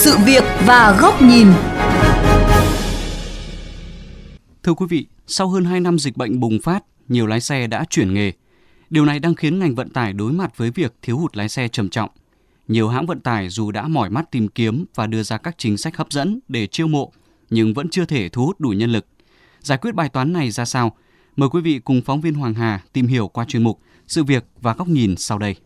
sự việc và góc nhìn. Thưa quý vị, sau hơn 2 năm dịch bệnh bùng phát, nhiều lái xe đã chuyển nghề. Điều này đang khiến ngành vận tải đối mặt với việc thiếu hụt lái xe trầm trọng. Nhiều hãng vận tải dù đã mỏi mắt tìm kiếm và đưa ra các chính sách hấp dẫn để chiêu mộ, nhưng vẫn chưa thể thu hút đủ nhân lực. Giải quyết bài toán này ra sao? Mời quý vị cùng phóng viên Hoàng Hà tìm hiểu qua chuyên mục Sự việc và góc nhìn sau đây.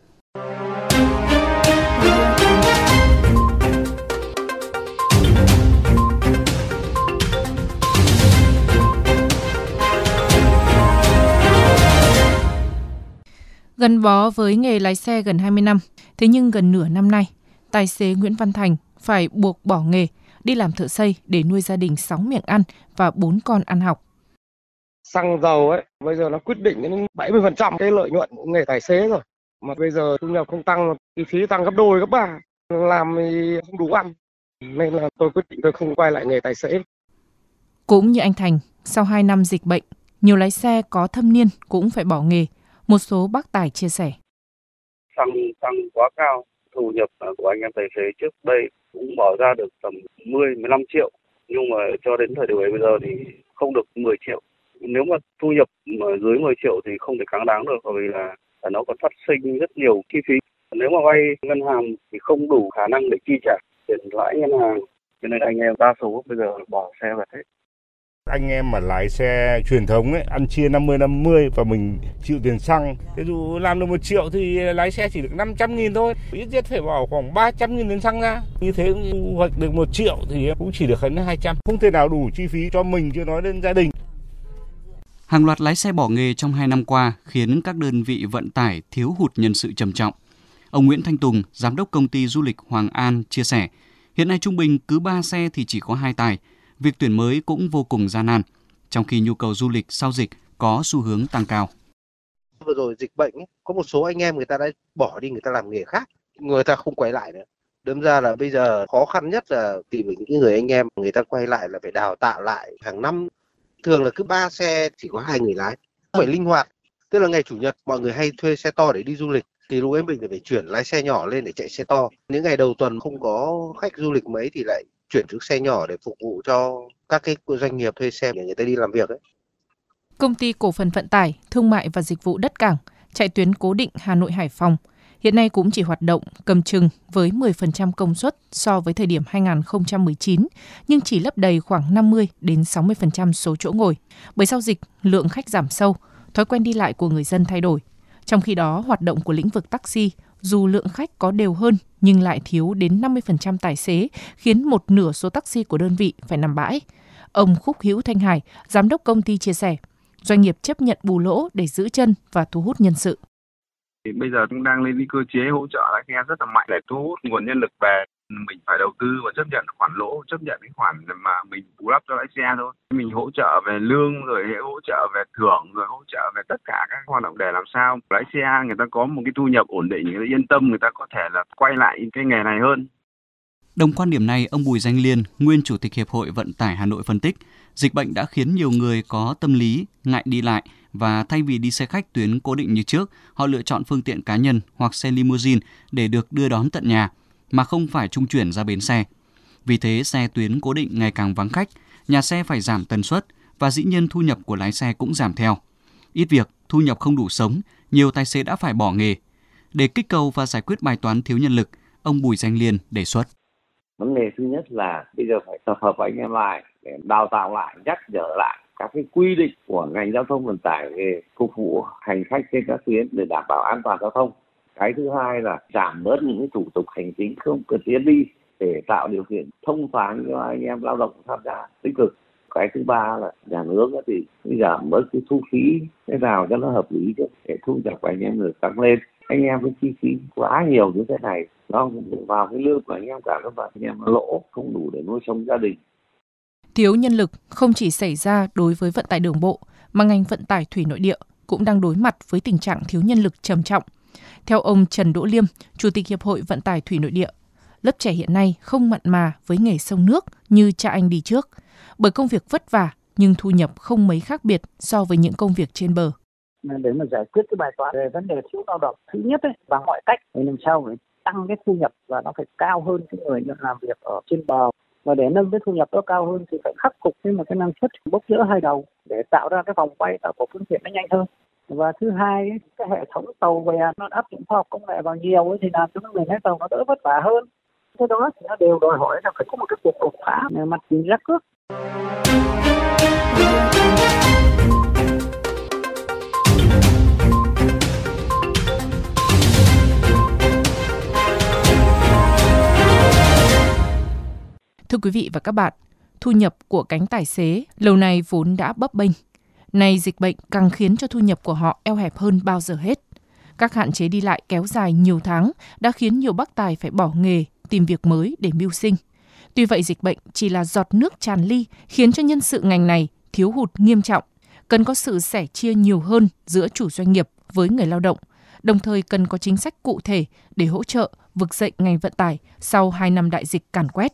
Gắn bó với nghề lái xe gần 20 năm, thế nhưng gần nửa năm nay, tài xế Nguyễn Văn Thành phải buộc bỏ nghề, đi làm thợ xây để nuôi gia đình 6 miệng ăn và 4 con ăn học. Xăng dầu ấy, bây giờ nó quyết định đến 70% cái lợi nhuận của nghề tài xế rồi. Mà bây giờ thu nhập không tăng, chi phí tăng gấp đôi, gấp ba, làm thì không đủ ăn. Nên là tôi quyết định tôi không quay lại nghề tài xế. Cũng như anh Thành, sau 2 năm dịch bệnh, nhiều lái xe có thâm niên cũng phải bỏ nghề một số bác tài chia sẻ. Xăng tăng quá cao, thu nhập của anh em tài xế trước đây cũng bỏ ra được tầm 10-15 triệu. Nhưng mà cho đến thời điểm bây giờ thì không được 10 triệu. Nếu mà thu nhập mà dưới 10 triệu thì không thể kháng đáng được bởi vì là, là nó còn phát sinh rất nhiều chi phí. Nếu mà vay ngân hàng thì không đủ khả năng để chi trả tiền lãi ngân hàng. Cho nên anh em đa số bây giờ bỏ xe về hết anh em mà lái xe truyền thống ấy ăn chia 50 50 và mình chịu tiền xăng. Thế dù làm được một triệu thì lái xe chỉ được 500 nghìn thôi. Ít nhất phải bỏ khoảng 300 nghìn tiền xăng ra. Như thế thu hoạch được một triệu thì cũng chỉ được hơn 200 không thể nào đủ chi phí cho mình chưa nói đến gia đình. Hàng loạt lái xe bỏ nghề trong 2 năm qua khiến các đơn vị vận tải thiếu hụt nhân sự trầm trọng. Ông Nguyễn Thanh Tùng, giám đốc công ty du lịch Hoàng An chia sẻ, hiện nay trung bình cứ 3 xe thì chỉ có 2 tài, việc tuyển mới cũng vô cùng gian nan, trong khi nhu cầu du lịch sau dịch có xu hướng tăng cao. Vừa rồi dịch bệnh ấy, có một số anh em người ta đã bỏ đi người ta làm nghề khác, người ta không quay lại nữa. Đâm ra là bây giờ khó khăn nhất là tìm được những người anh em người ta quay lại là phải đào tạo lại hàng năm. Thường là cứ ba xe chỉ có hai người lái, phải linh hoạt. Tức là ngày chủ nhật mọi người hay thuê xe to để đi du lịch thì lúc ấy mình phải chuyển lái xe nhỏ lên để chạy xe to. Những ngày đầu tuần không có khách du lịch mấy thì lại chuyển chiếc xe nhỏ để phục vụ cho các cái doanh nghiệp thuê xe để người ta đi làm việc ấy. Công ty cổ phần vận tải, thương mại và dịch vụ đất cảng chạy tuyến cố định Hà Nội Hải Phòng hiện nay cũng chỉ hoạt động cầm chừng với 10% công suất so với thời điểm 2019, nhưng chỉ lấp đầy khoảng 50 đến 60% số chỗ ngồi. Bởi sau dịch, lượng khách giảm sâu, thói quen đi lại của người dân thay đổi. Trong khi đó, hoạt động của lĩnh vực taxi dù lượng khách có đều hơn nhưng lại thiếu đến 50% tài xế, khiến một nửa số taxi của đơn vị phải nằm bãi. Ông Khúc Hữu Thanh Hải, giám đốc công ty chia sẻ, doanh nghiệp chấp nhận bù lỗ để giữ chân và thu hút nhân sự. Thì bây giờ cũng đang lên cái cơ chế hỗ trợ lái xe rất là mạnh để thu hút nguồn nhân lực về mình phải đầu tư và chấp nhận khoản lỗ chấp nhận cái khoản mà mình bù đắp cho lái xe thôi. Mình hỗ trợ về lương rồi hỗ trợ về thưởng rồi hỗ trợ về tất cả các hoạt động để làm sao lái xe người ta có một cái thu nhập ổn định người ta yên tâm người ta có thể là quay lại cái nghề này hơn. Đồng quan điểm này, ông Bùi Danh Liên, nguyên chủ tịch Hiệp hội Vận tải Hà Nội phân tích, dịch bệnh đã khiến nhiều người có tâm lý ngại đi lại và thay vì đi xe khách tuyến cố định như trước, họ lựa chọn phương tiện cá nhân hoặc xe limousine để được đưa đón tận nhà mà không phải trung chuyển ra bến xe. Vì thế, xe tuyến cố định ngày càng vắng khách, nhà xe phải giảm tần suất và dĩ nhiên thu nhập của lái xe cũng giảm theo. Ít việc, thu nhập không đủ sống, nhiều tài xế đã phải bỏ nghề. Để kích cầu và giải quyết bài toán thiếu nhân lực, ông Bùi Danh Liên đề xuất. Vấn đề thứ nhất là bây giờ phải tập hợp anh em lại để đào tạo lại, nhắc nhở lại các cái quy định của ngành giao thông vận tải về phục vụ hành khách trên các tuyến để đảm bảo an toàn giao thông cái thứ hai là giảm bớt những cái thủ tục hành chính không cần thiết đi để tạo điều kiện thông thoáng cho anh em lao động tham gia tích cực. Cái thứ ba là nhà nước thì giảm bớt cái thu phí thế nào cho nó hợp lý chứ để thu nhập của anh em được tăng lên. Anh em cái chi phí quá nhiều như thế này, nó vào cái lương của anh em cả các bạn anh em lỗ không đủ để nuôi sống gia đình. Thiếu nhân lực không chỉ xảy ra đối với vận tải đường bộ, mà ngành vận tải thủy nội địa cũng đang đối mặt với tình trạng thiếu nhân lực trầm trọng theo ông Trần Đỗ Liêm, Chủ tịch Hiệp hội Vận tải Thủy Nội địa, lớp trẻ hiện nay không mặn mà với nghề sông nước như cha anh đi trước, bởi công việc vất vả nhưng thu nhập không mấy khác biệt so với những công việc trên bờ. Để mà giải quyết cái bài toán về vấn đề thiếu lao động, thứ nhất ấy, bằng mọi cách thì làm sao phải tăng cái thu nhập và nó phải cao hơn cái người làm việc ở trên bờ. Và để nâng cái thu nhập đó cao hơn thì phải khắc phục cái mà cái năng suất bốc giữa hai đầu để tạo ra cái vòng quay tạo của phương tiện nó nhanh hơn và thứ hai cái hệ thống tàu bè nó áp dụng khoa học công nghệ vào nhiều ấy, thì làm cho người lái tàu nó đỡ vất vả hơn cái đó thì nó đều đòi hỏi là phải có một cái cuộc đột phá về mặt chính giác cước Thưa quý vị và các bạn, thu nhập của cánh tài xế lâu nay vốn đã bấp bênh. Nay dịch bệnh càng khiến cho thu nhập của họ eo hẹp hơn bao giờ hết. Các hạn chế đi lại kéo dài nhiều tháng đã khiến nhiều bác tài phải bỏ nghề, tìm việc mới để mưu sinh. Tuy vậy dịch bệnh chỉ là giọt nước tràn ly khiến cho nhân sự ngành này thiếu hụt nghiêm trọng. Cần có sự sẻ chia nhiều hơn giữa chủ doanh nghiệp với người lao động, đồng thời cần có chính sách cụ thể để hỗ trợ vực dậy ngành vận tải sau 2 năm đại dịch càn quét.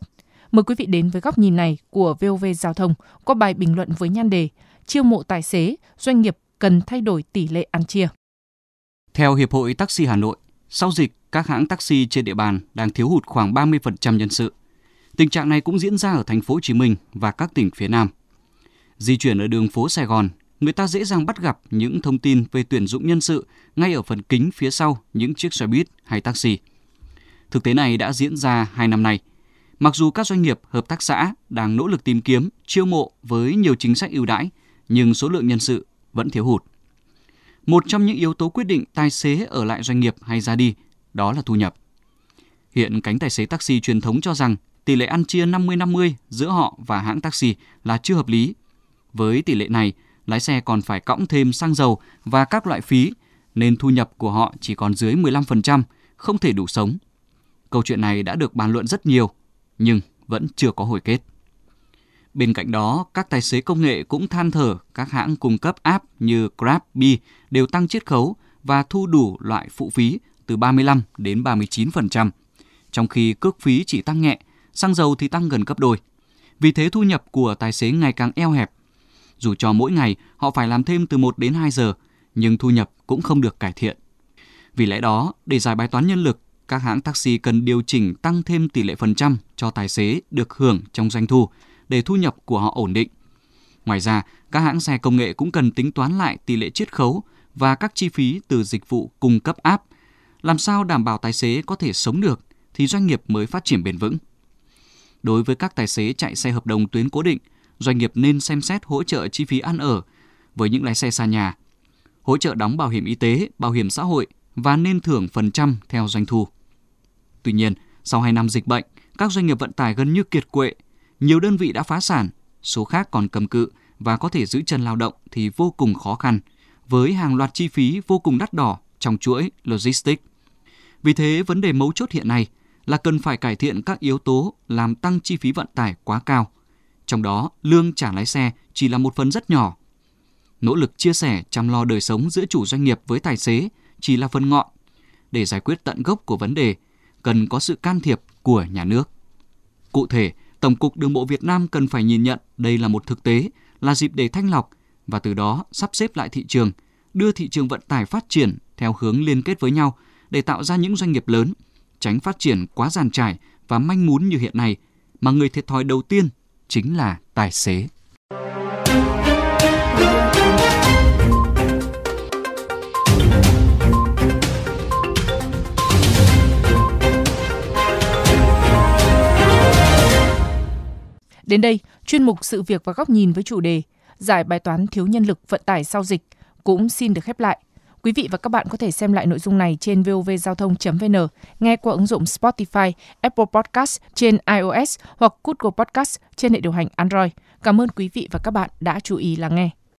Mời quý vị đến với góc nhìn này của VOV Giao thông có bài bình luận với nhan đề Chiêu mộ tài xế, doanh nghiệp cần thay đổi tỷ lệ ăn chia. Theo Hiệp hội Taxi Hà Nội, sau dịch, các hãng taxi trên địa bàn đang thiếu hụt khoảng 30% nhân sự. Tình trạng này cũng diễn ra ở thành phố Hồ Chí Minh và các tỉnh phía Nam. Di chuyển ở đường phố Sài Gòn, người ta dễ dàng bắt gặp những thông tin về tuyển dụng nhân sự ngay ở phần kính phía sau những chiếc xe buýt hay taxi. Thực tế này đã diễn ra hai năm nay – Mặc dù các doanh nghiệp, hợp tác xã đang nỗ lực tìm kiếm, chiêu mộ với nhiều chính sách ưu đãi, nhưng số lượng nhân sự vẫn thiếu hụt. Một trong những yếu tố quyết định tài xế ở lại doanh nghiệp hay ra đi, đó là thu nhập. Hiện cánh tài xế taxi truyền thống cho rằng tỷ lệ ăn chia 50-50 giữa họ và hãng taxi là chưa hợp lý. Với tỷ lệ này, lái xe còn phải cõng thêm xăng dầu và các loại phí, nên thu nhập của họ chỉ còn dưới 15%, không thể đủ sống. Câu chuyện này đã được bàn luận rất nhiều nhưng vẫn chưa có hồi kết. Bên cạnh đó, các tài xế công nghệ cũng than thở các hãng cung cấp app như grabby đều tăng chiết khấu và thu đủ loại phụ phí từ 35 đến 39%, trong khi cước phí chỉ tăng nhẹ, xăng dầu thì tăng gần gấp đôi. Vì thế thu nhập của tài xế ngày càng eo hẹp. Dù cho mỗi ngày họ phải làm thêm từ 1 đến 2 giờ, nhưng thu nhập cũng không được cải thiện. Vì lẽ đó, để giải bài toán nhân lực, các hãng taxi cần điều chỉnh tăng thêm tỷ lệ phần trăm cho tài xế được hưởng trong doanh thu để thu nhập của họ ổn định. Ngoài ra, các hãng xe công nghệ cũng cần tính toán lại tỷ lệ chiết khấu và các chi phí từ dịch vụ cung cấp app. Làm sao đảm bảo tài xế có thể sống được thì doanh nghiệp mới phát triển bền vững. Đối với các tài xế chạy xe hợp đồng tuyến cố định, doanh nghiệp nên xem xét hỗ trợ chi phí ăn ở với những lái xe xa nhà, hỗ trợ đóng bảo hiểm y tế, bảo hiểm xã hội và nên thưởng phần trăm theo doanh thu. Tuy nhiên, sau 2 năm dịch bệnh, các doanh nghiệp vận tải gần như kiệt quệ, nhiều đơn vị đã phá sản, số khác còn cầm cự và có thể giữ chân lao động thì vô cùng khó khăn, với hàng loạt chi phí vô cùng đắt đỏ trong chuỗi logistics. Vì thế, vấn đề mấu chốt hiện nay là cần phải cải thiện các yếu tố làm tăng chi phí vận tải quá cao. Trong đó, lương trả lái xe chỉ là một phần rất nhỏ. Nỗ lực chia sẻ chăm lo đời sống giữa chủ doanh nghiệp với tài xế chỉ là phần ngọn. Để giải quyết tận gốc của vấn đề, cần có sự can thiệp của nhà nước. Cụ thể, Tổng cục Đường bộ Việt Nam cần phải nhìn nhận đây là một thực tế, là dịp để thanh lọc và từ đó sắp xếp lại thị trường, đưa thị trường vận tải phát triển theo hướng liên kết với nhau để tạo ra những doanh nghiệp lớn, tránh phát triển quá giàn trải và manh mún như hiện nay, mà người thiệt thòi đầu tiên chính là tài xế. Đến đây, chuyên mục sự việc và góc nhìn với chủ đề giải bài toán thiếu nhân lực vận tải sau dịch cũng xin được khép lại. Quý vị và các bạn có thể xem lại nội dung này trên vovgiao thông.vn, nghe qua ứng dụng Spotify, Apple Podcast trên iOS hoặc Google Podcast trên hệ điều hành Android. Cảm ơn quý vị và các bạn đã chú ý lắng nghe.